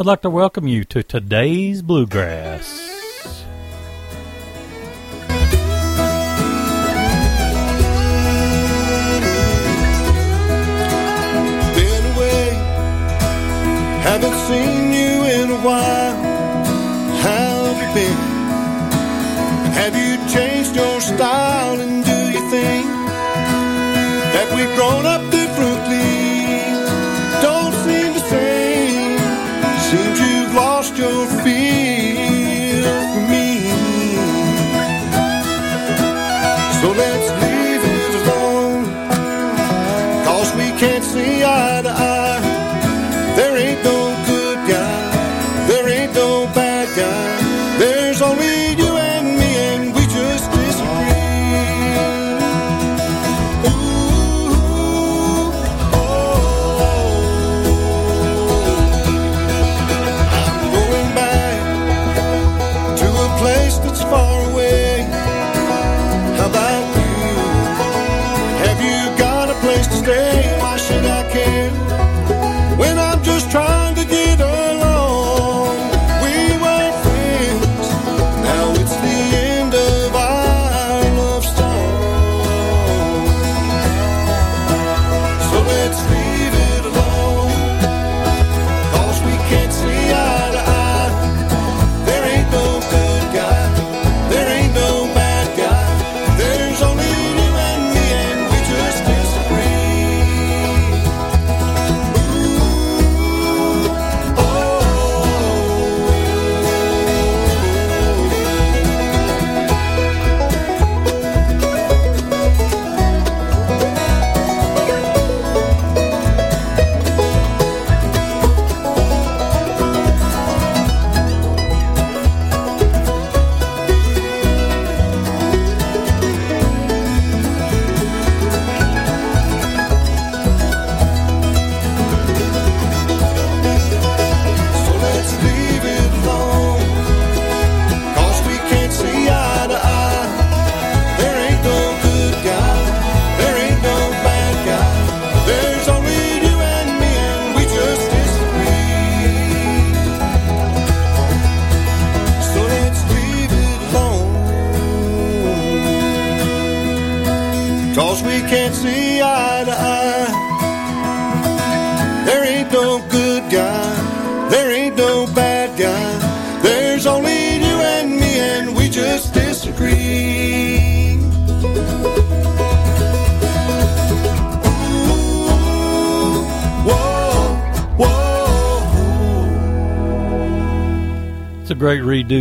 I'd like to welcome you to today's Bluegrass. Been away, Haven't seen you in a while. How have you been? Have you changed your style? And do you think that we've grown up?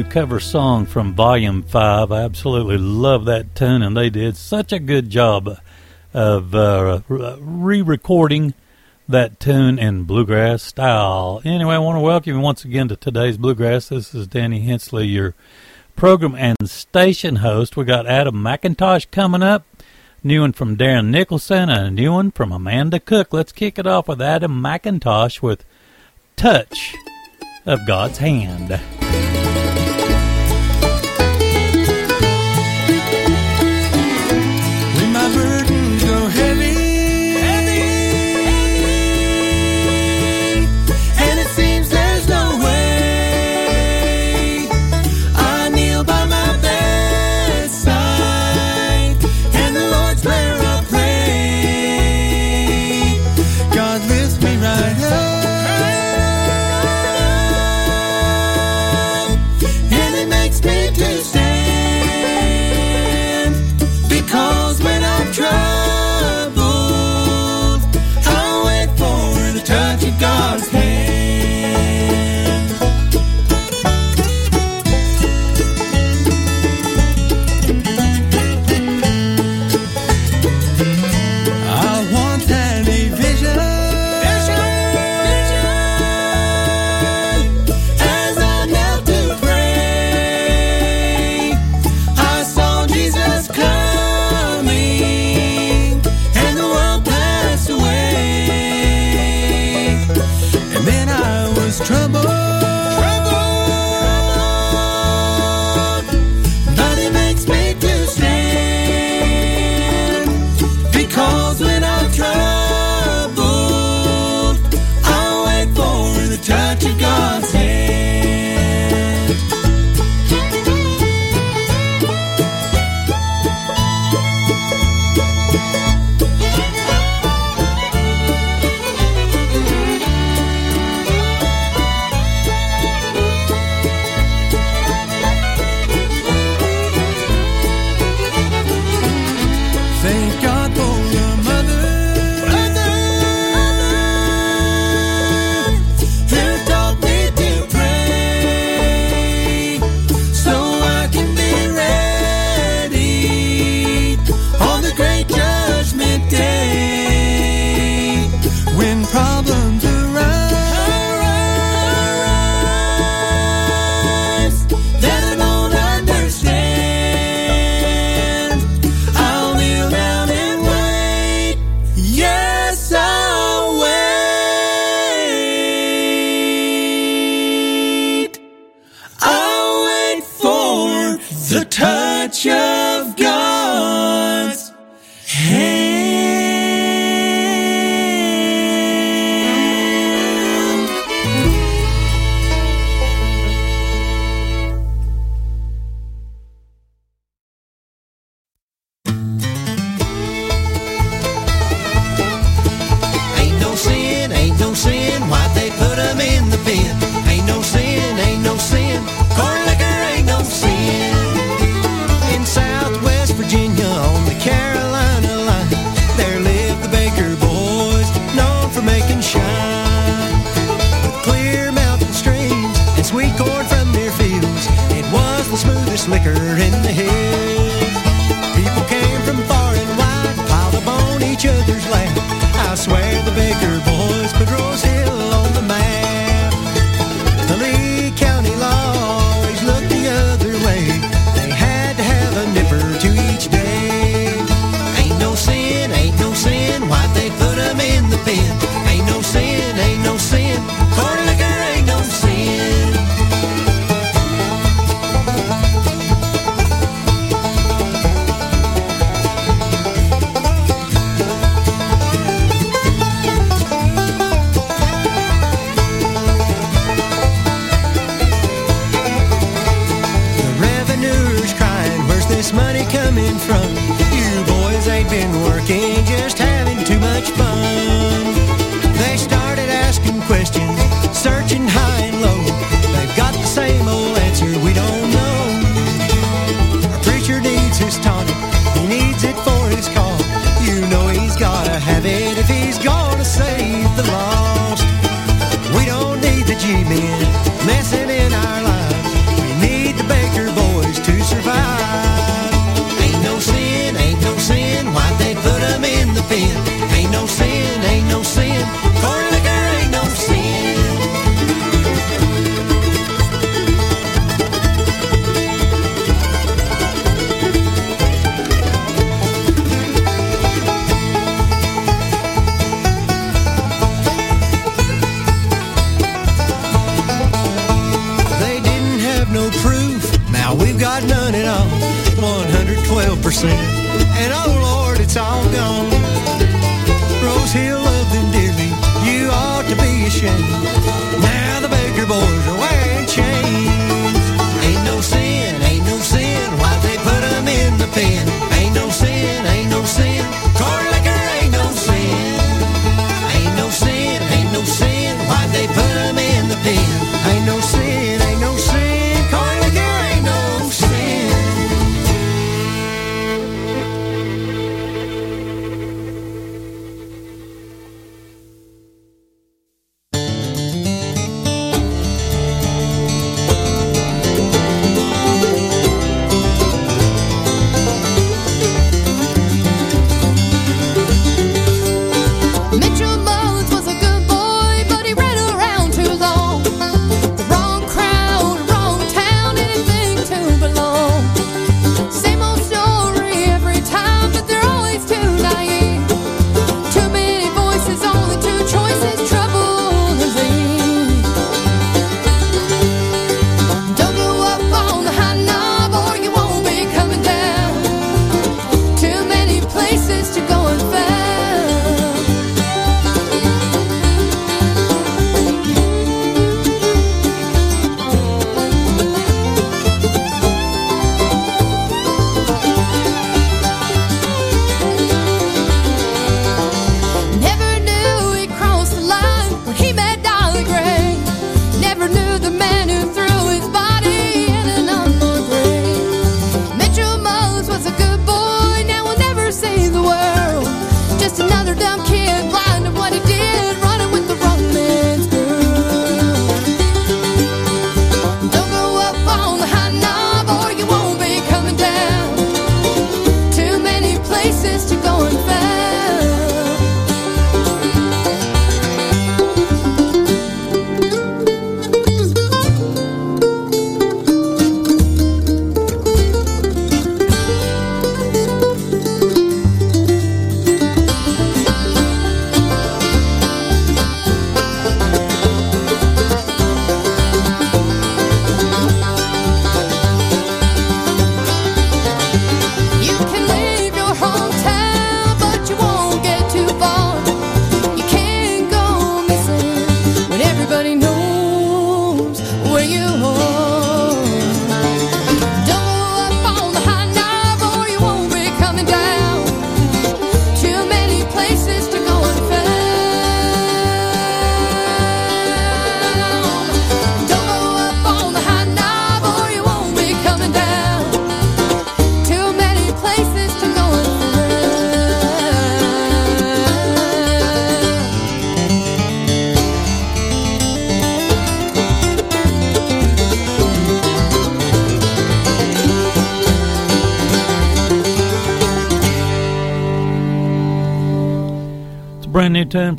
cover song from Volume 5. I absolutely love that tune, and they did such a good job of uh, re recording that tune in bluegrass style. Anyway, I want to welcome you once again to today's Bluegrass. This is Danny Hensley, your program and station host. We got Adam McIntosh coming up, new one from Darren Nicholson, and a new one from Amanda Cook. Let's kick it off with Adam McIntosh with Touch of God's Hand.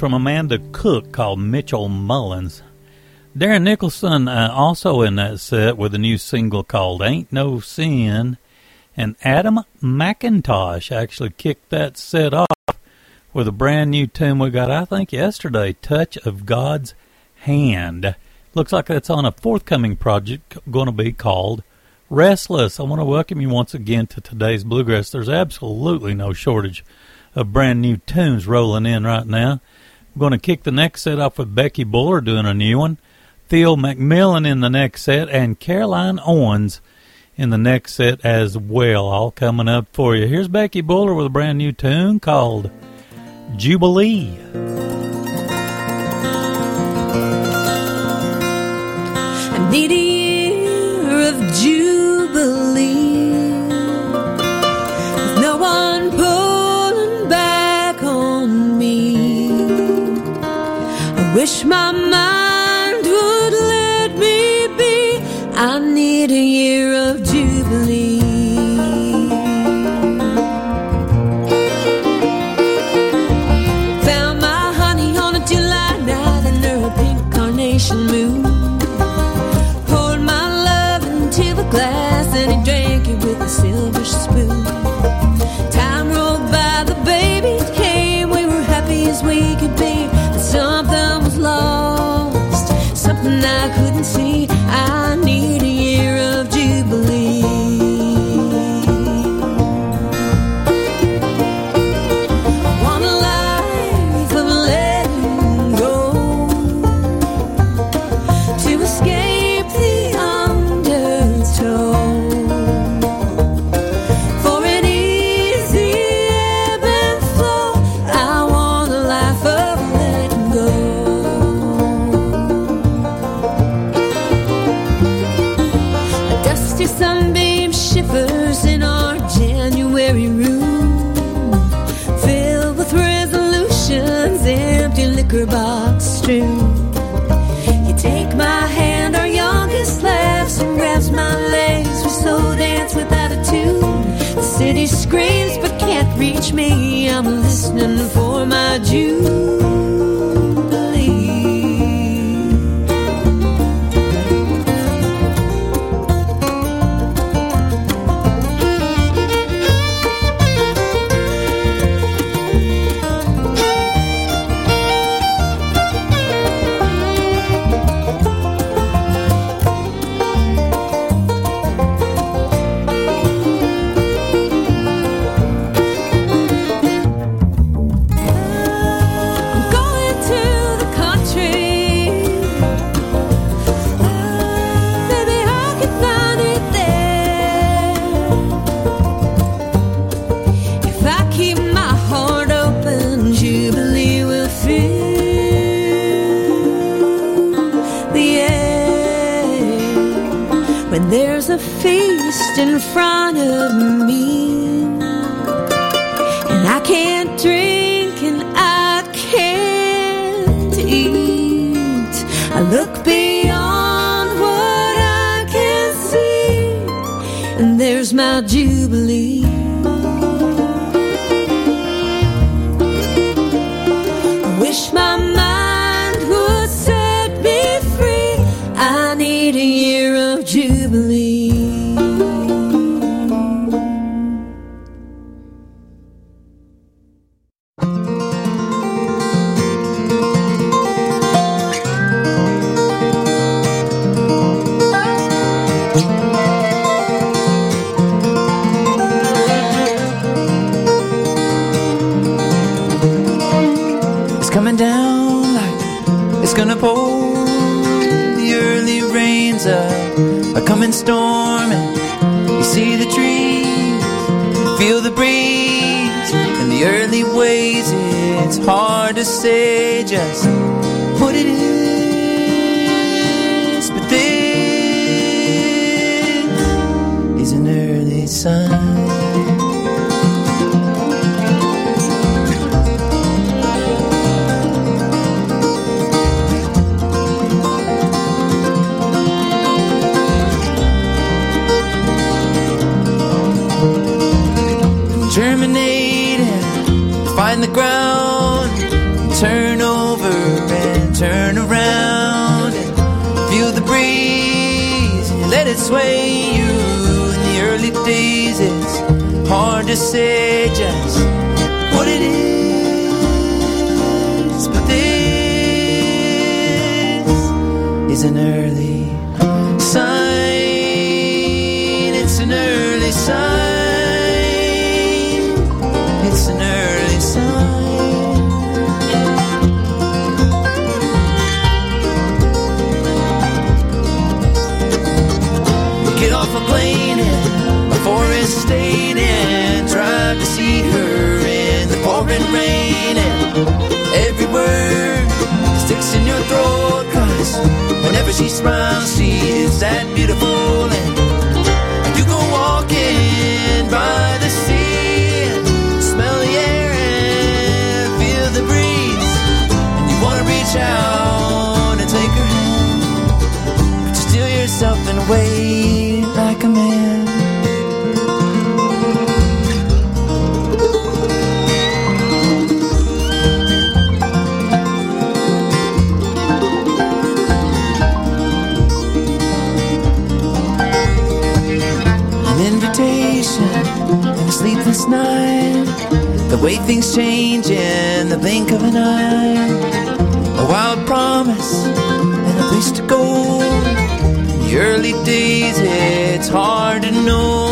From Amanda Cook called Mitchell Mullins. Darren Nicholson uh, also in that set with a new single called Ain't No Sin. And Adam McIntosh actually kicked that set off with a brand new tune we got, I think, yesterday Touch of God's Hand. Looks like that's on a forthcoming project going to be called Restless. I want to welcome you once again to today's Bluegrass. There's absolutely no shortage of brand new tunes rolling in right now. Going to kick the next set off with Becky Buller doing a new one, Theo McMillan in the next set, and Caroline Owens in the next set as well. All coming up for you. Here's Becky Buller with a brand new tune called Jubilee. I need I reach me. I'm listening for my jubilee. The early ways. It's hard to say just what it is, to say just what it is, but this is an earth. Every word sticks in your throat, cause whenever she smiles, she is that beautiful. The way things change in the blink of an eye. A wild promise and a place to go. In the early days it's hard to know.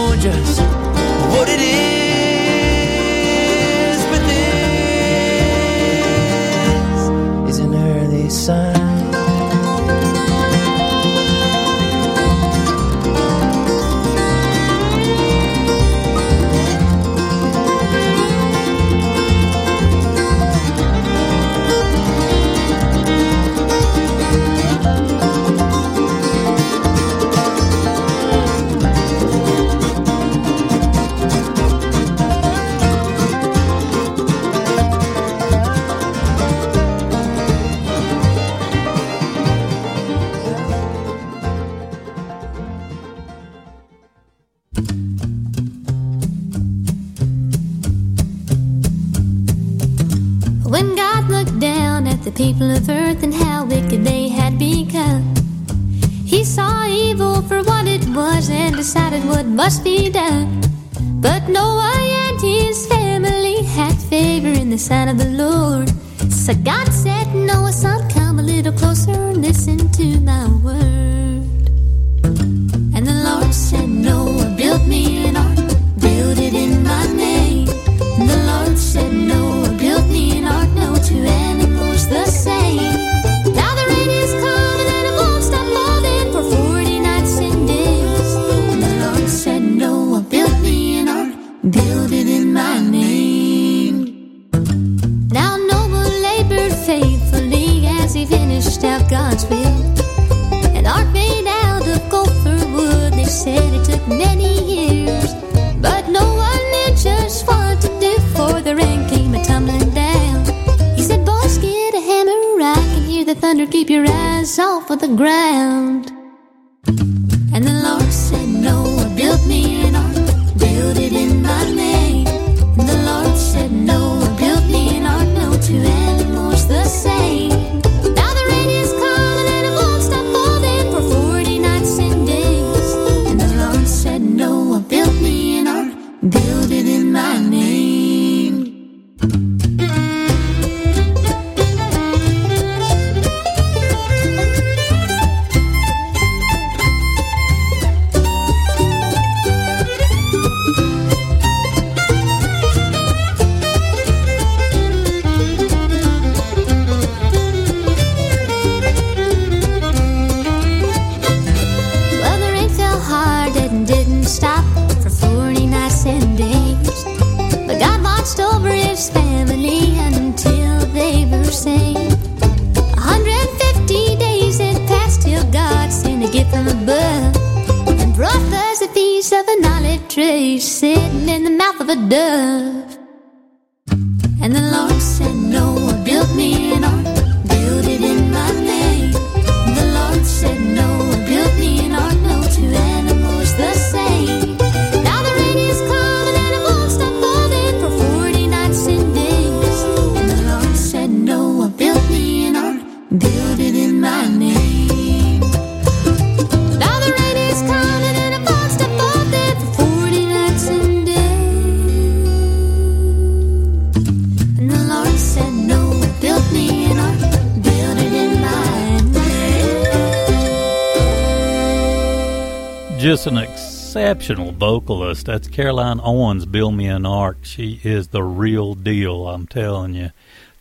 Just an exceptional vocalist. That's Caroline Owens, Build Me an Ark. She is the real deal, I'm telling you.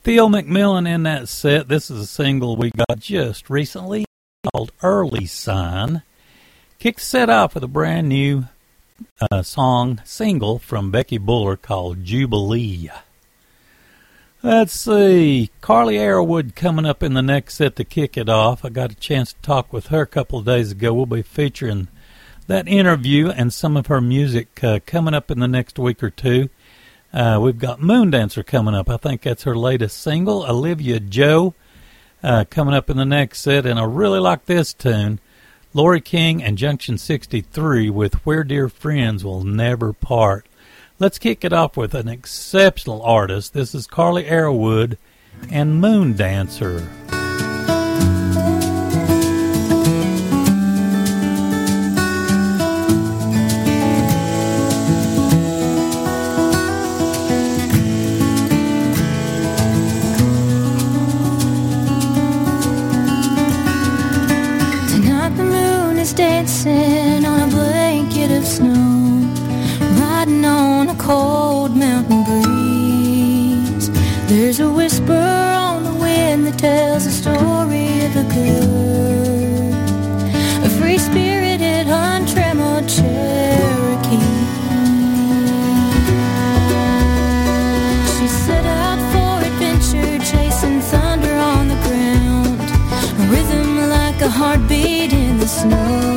Theo McMillan in that set. This is a single we got just recently called Early Sign. Kick set off with a brand new uh, song, single from Becky Buller called Jubilee. Let's see. Carley Arrowood coming up in the next set to kick it off. I got a chance to talk with her a couple of days ago. We'll be featuring that interview and some of her music uh, coming up in the next week or two. Uh, we've got Moon Dancer coming up. I think that's her latest single. Olivia Jo uh, coming up in the next set. And I really like this tune. Lori King and Junction 63 with Where Dear Friends Will Never Part. Let's kick it off with an exceptional artist. This is Carley Arrowood and Moon Dancer. There's a whisper on the wind that tells the story of a girl, a free spirited, untrammeled Cherokee. She set out for adventure, chasing thunder on the ground, a rhythm like a heartbeat in the snow,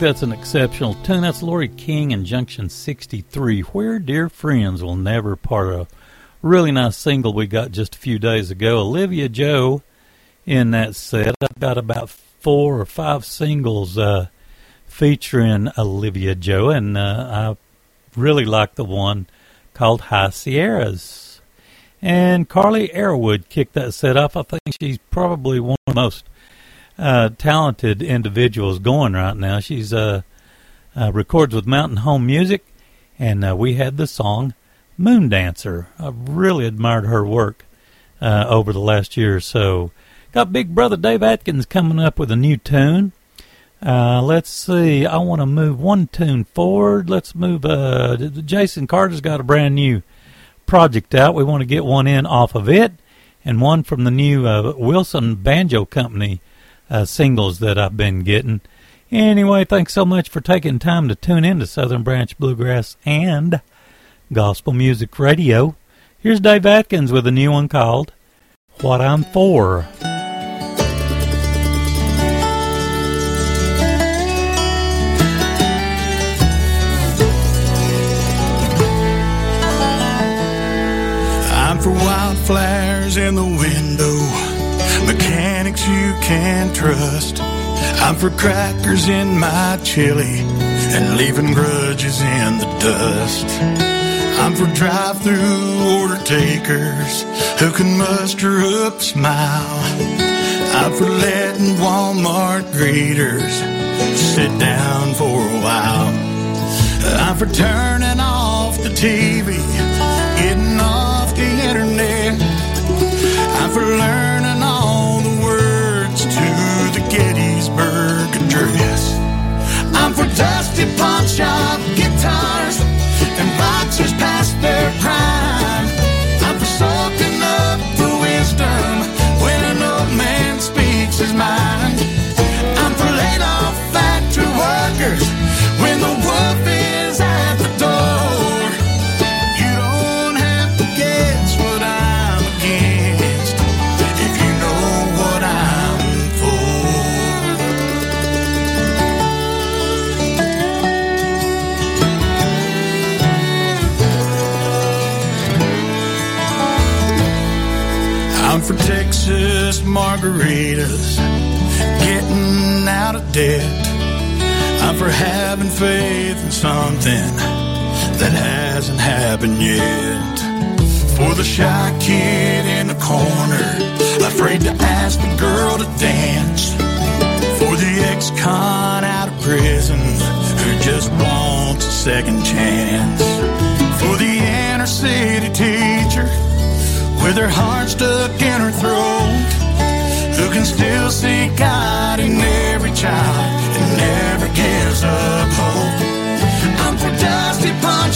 that's an exceptional tune. That's Lori King and Junction 63, Where Dear Friends Will Never Part. A really nice single we got just a few days ago. Olivia Jo in that set. I've got about four or five singles uh, featuring Olivia Jo, and uh, I really like the one called High Sierras. And Carley Arrowood kicked that set off. I think she's probably one of the most uh, talented individuals going right now. She's uh, uh, records with Mountain Home Music, and uh, we had the song Moon Dancer. I've really admired her work uh, over the last year or so. Got Big Brother Dave Adkins coming up with a new tune. Uh, let's see. I want to move one tune forward. Let's move. Jason Carter's got a brand new project out. We want to get one in off of it, and one from the new Wilson Banjo Company uh, singles that I've been getting. Anyway, thanks so much for taking time to tune in to Southern Branch Bluegrass and Gospel Music Radio. Here's Dave Adkins with a new one called What I'm For. I'm for wildflowers in the window mechanics you can trust. I'm for crackers in my chili and leaving grudges in the dust. I'm for drive-through order takers who can muster up a smile. I'm for letting Walmart greeters sit down for a while. I'm for turning off the TV, getting off the internet. I'm for learning pawn shop guitars and boxers past their prime. I'm for Texas margaritas, getting out of debt. I'm for having faith in something that hasn't happened yet. For the shy kid in the corner, afraid to ask the girl to dance. For the ex-con out of prison who just wants a second with her heart stuck in her throat, who can still see God in every child and never gives up hope. I'm for dusty pawn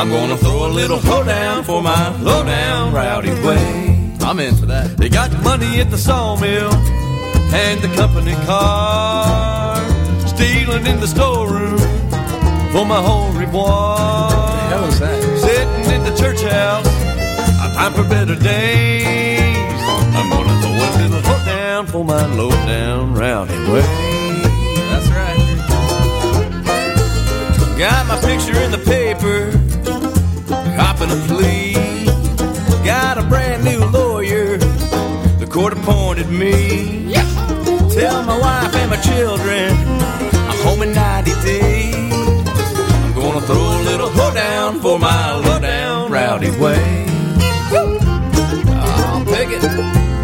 I'm gonna throw a little down for my lowdown rowdy way. I'm in for that. They got money at the sawmill and the company car. Stealing in the storeroom for my whole reward. The hell is that? Sitting in the church house, I time for better days. I'm gonna throw a little down for my lowdown rowdy way. That's right. Got my picture in the paper dropping a plea. Got a brand new lawyer, the court appointed me. Yeah. Tell my wife and my children I'm home in 90 days. I'm gonna throw a little hoedown for my lowdown rowdy way. I'll take it.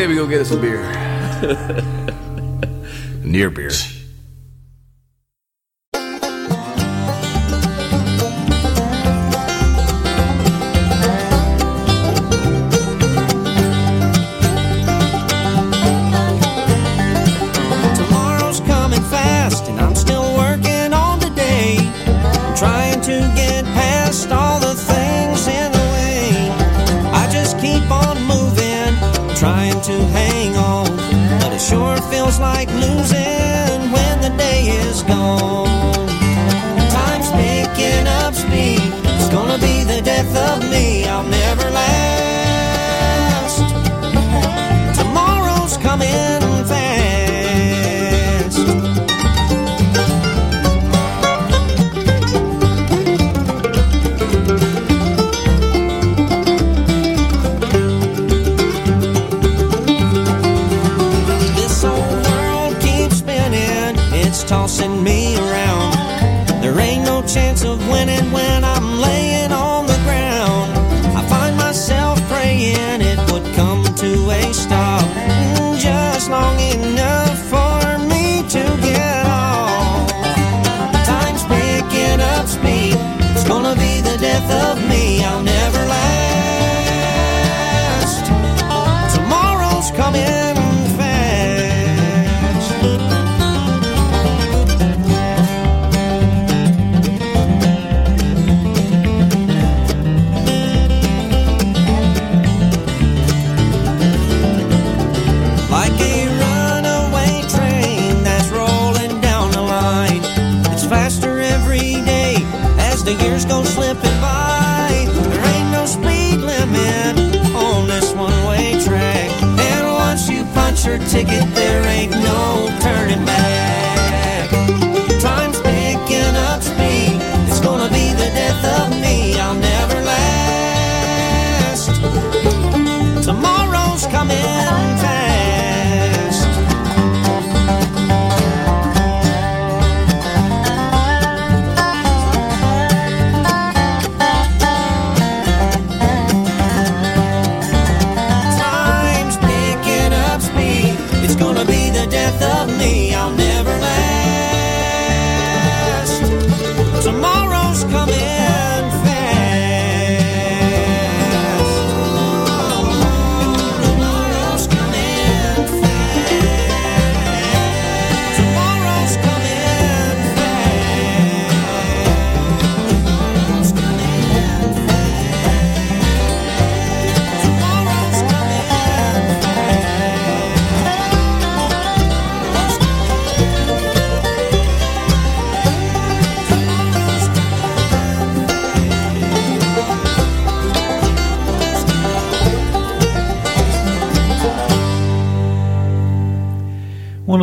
say we go get us a beer. Near beer.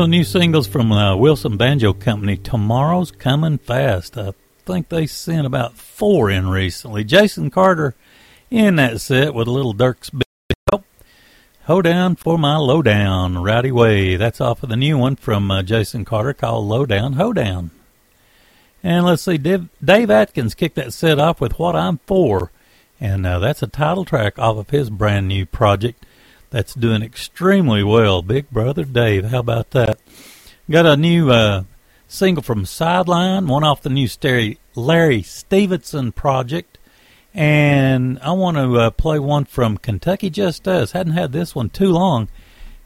New singles from uh, Wilson Banjo Company, Tomorrow's Coming Fast. I think they sent about four in recently. Jason Carter in that set with a little Dirk's Bell. Hoedown for my lowdown, Rowdy Way. That's off of the new one from uh, Jason Carter called Lowdown Hoedown. And let's see, Dave, Dave Adkins kicked that set off with What I'm For. And uh, that's a title track off of his brand new project that's doing extremely well. Big Brother Dave, how about that? Got a new uh, single from Sideline, one off the new Larry Stephenson project. And I want to uh, play one from Kentucky Just Us. Hadn't had this one too long.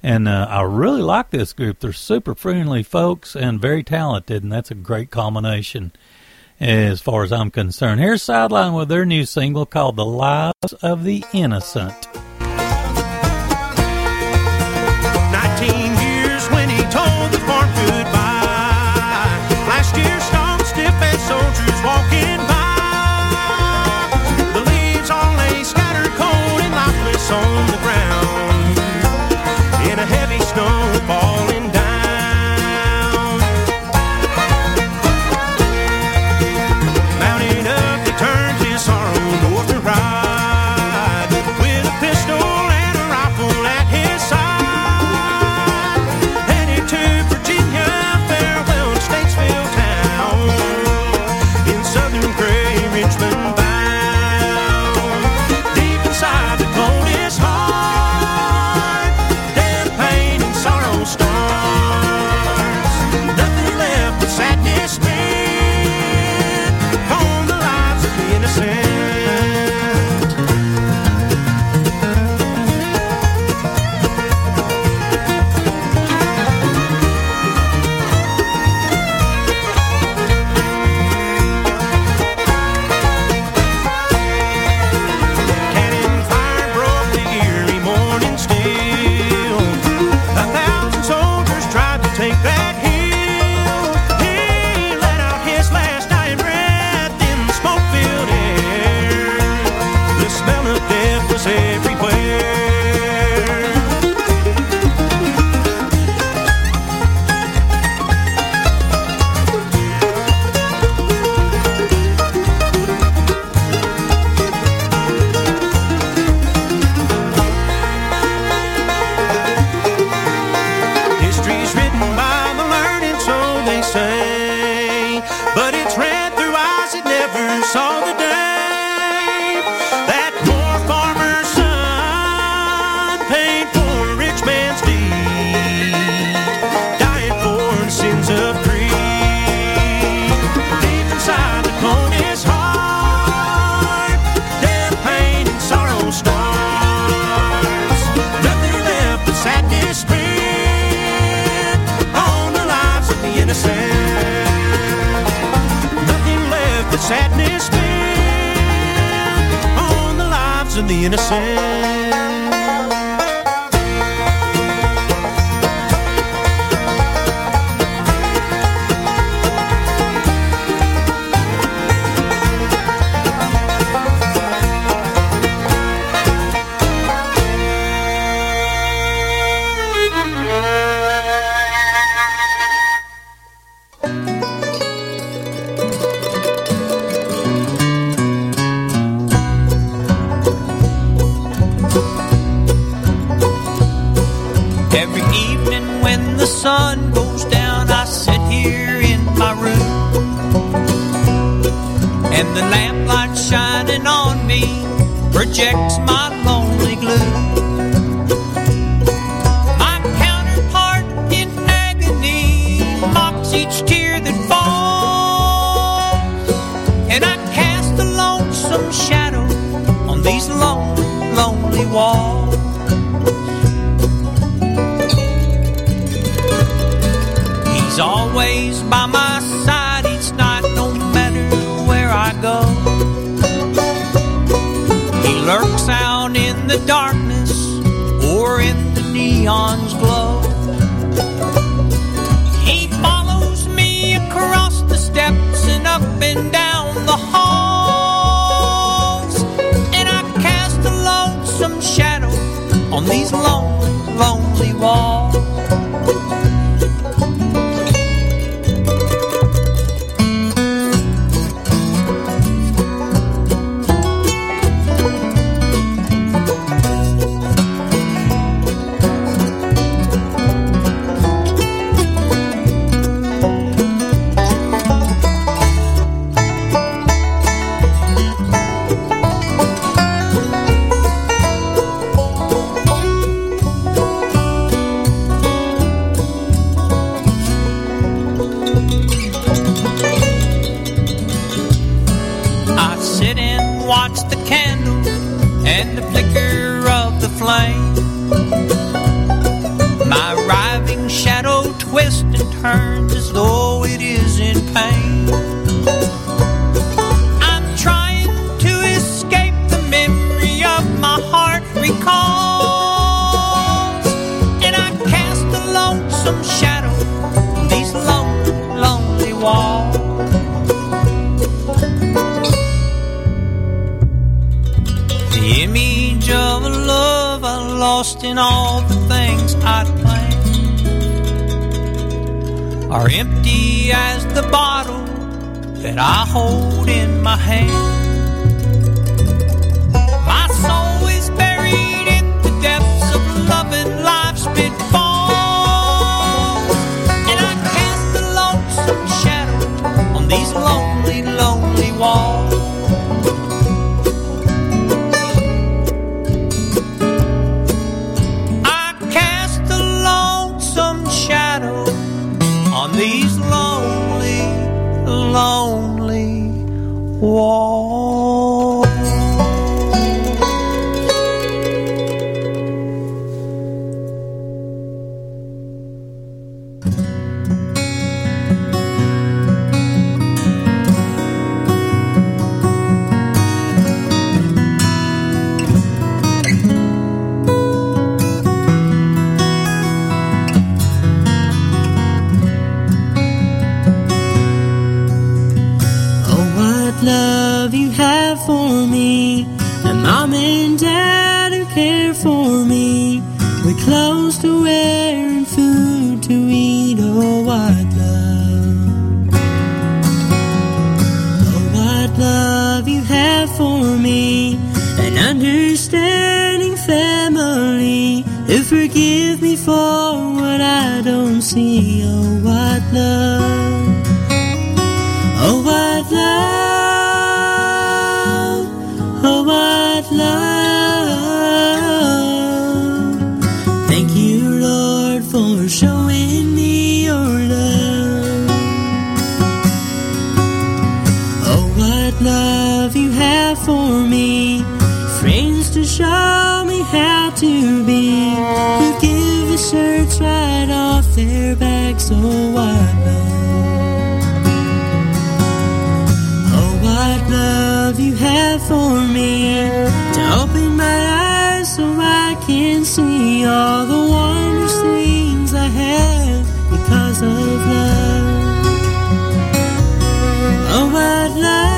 And uh, I really like this group. They're super friendly folks and very talented, and that's a great combination as far as I'm concerned. Here's Sideline with their new single called The Lives of the Innocent. Soldiers walking see all the wondrous things I have because of love. Oh, I'd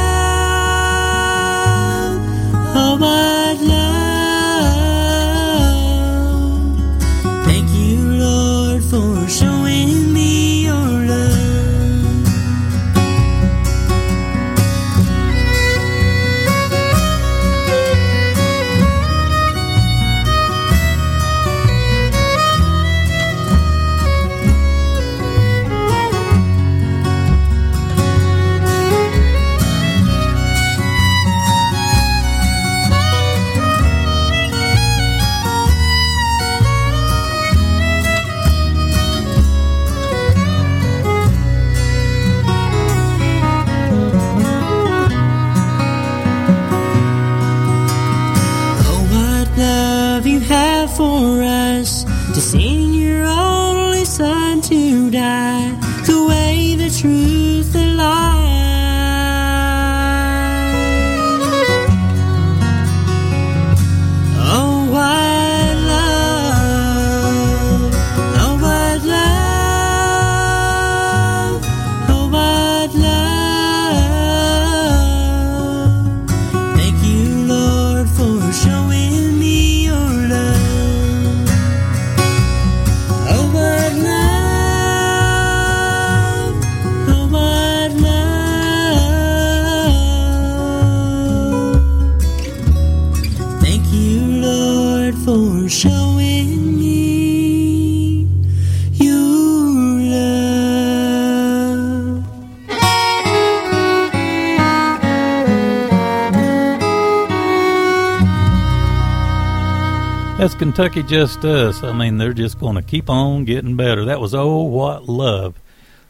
That's Kentucky Just Us. I mean, they're just going to keep on getting better. That was Oh What Love.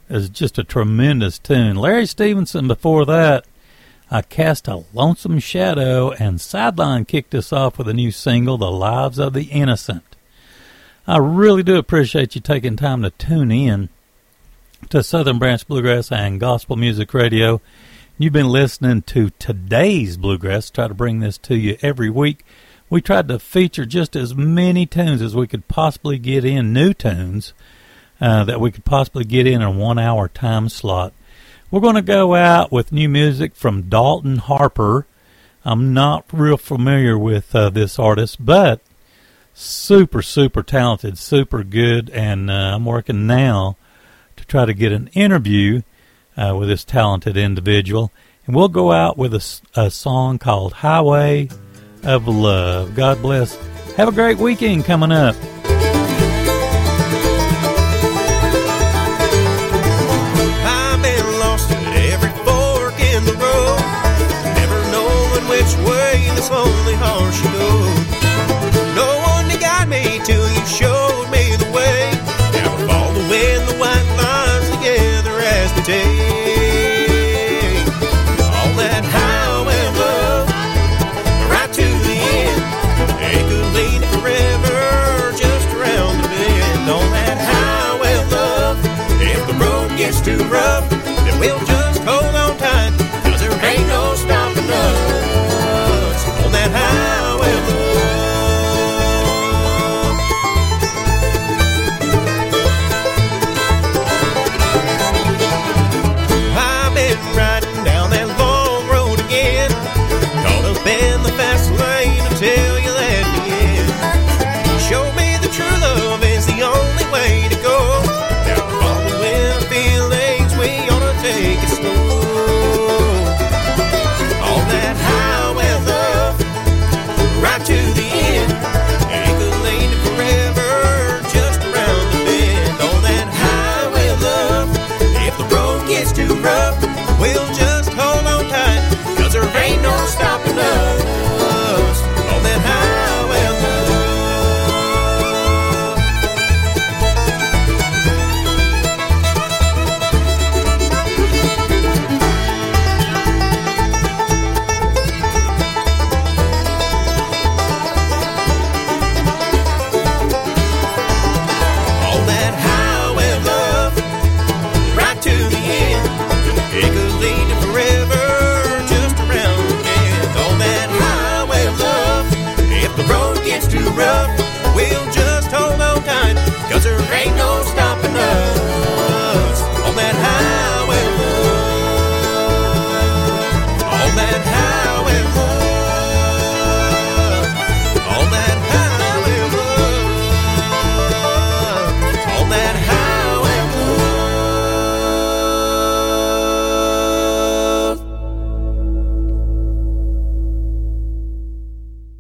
It's just a tremendous tune. Larry Stephenson before that, I Cast a Lonesome Shadow, and Sideline kicked us off with a new single, The Lives of the Innocent. I really do appreciate you taking time to tune in to Southern Branch Bluegrass and Gospel Music Radio. You've been listening to today's Bluegrass. Try to bring this to you every week. We tried to feature just as many tunes as we could possibly get in, new tunes uh, that we could possibly get in a one hour time slot. We're going to go out with new music from Dalton Carter. I'm not real familiar with uh, this artist, but super, super talented, super good, and uh, I'm working now to try to get an interview uh, with this talented individual. And we'll go out with a, a song called Highway of Love. God bless. Have a great weekend coming up.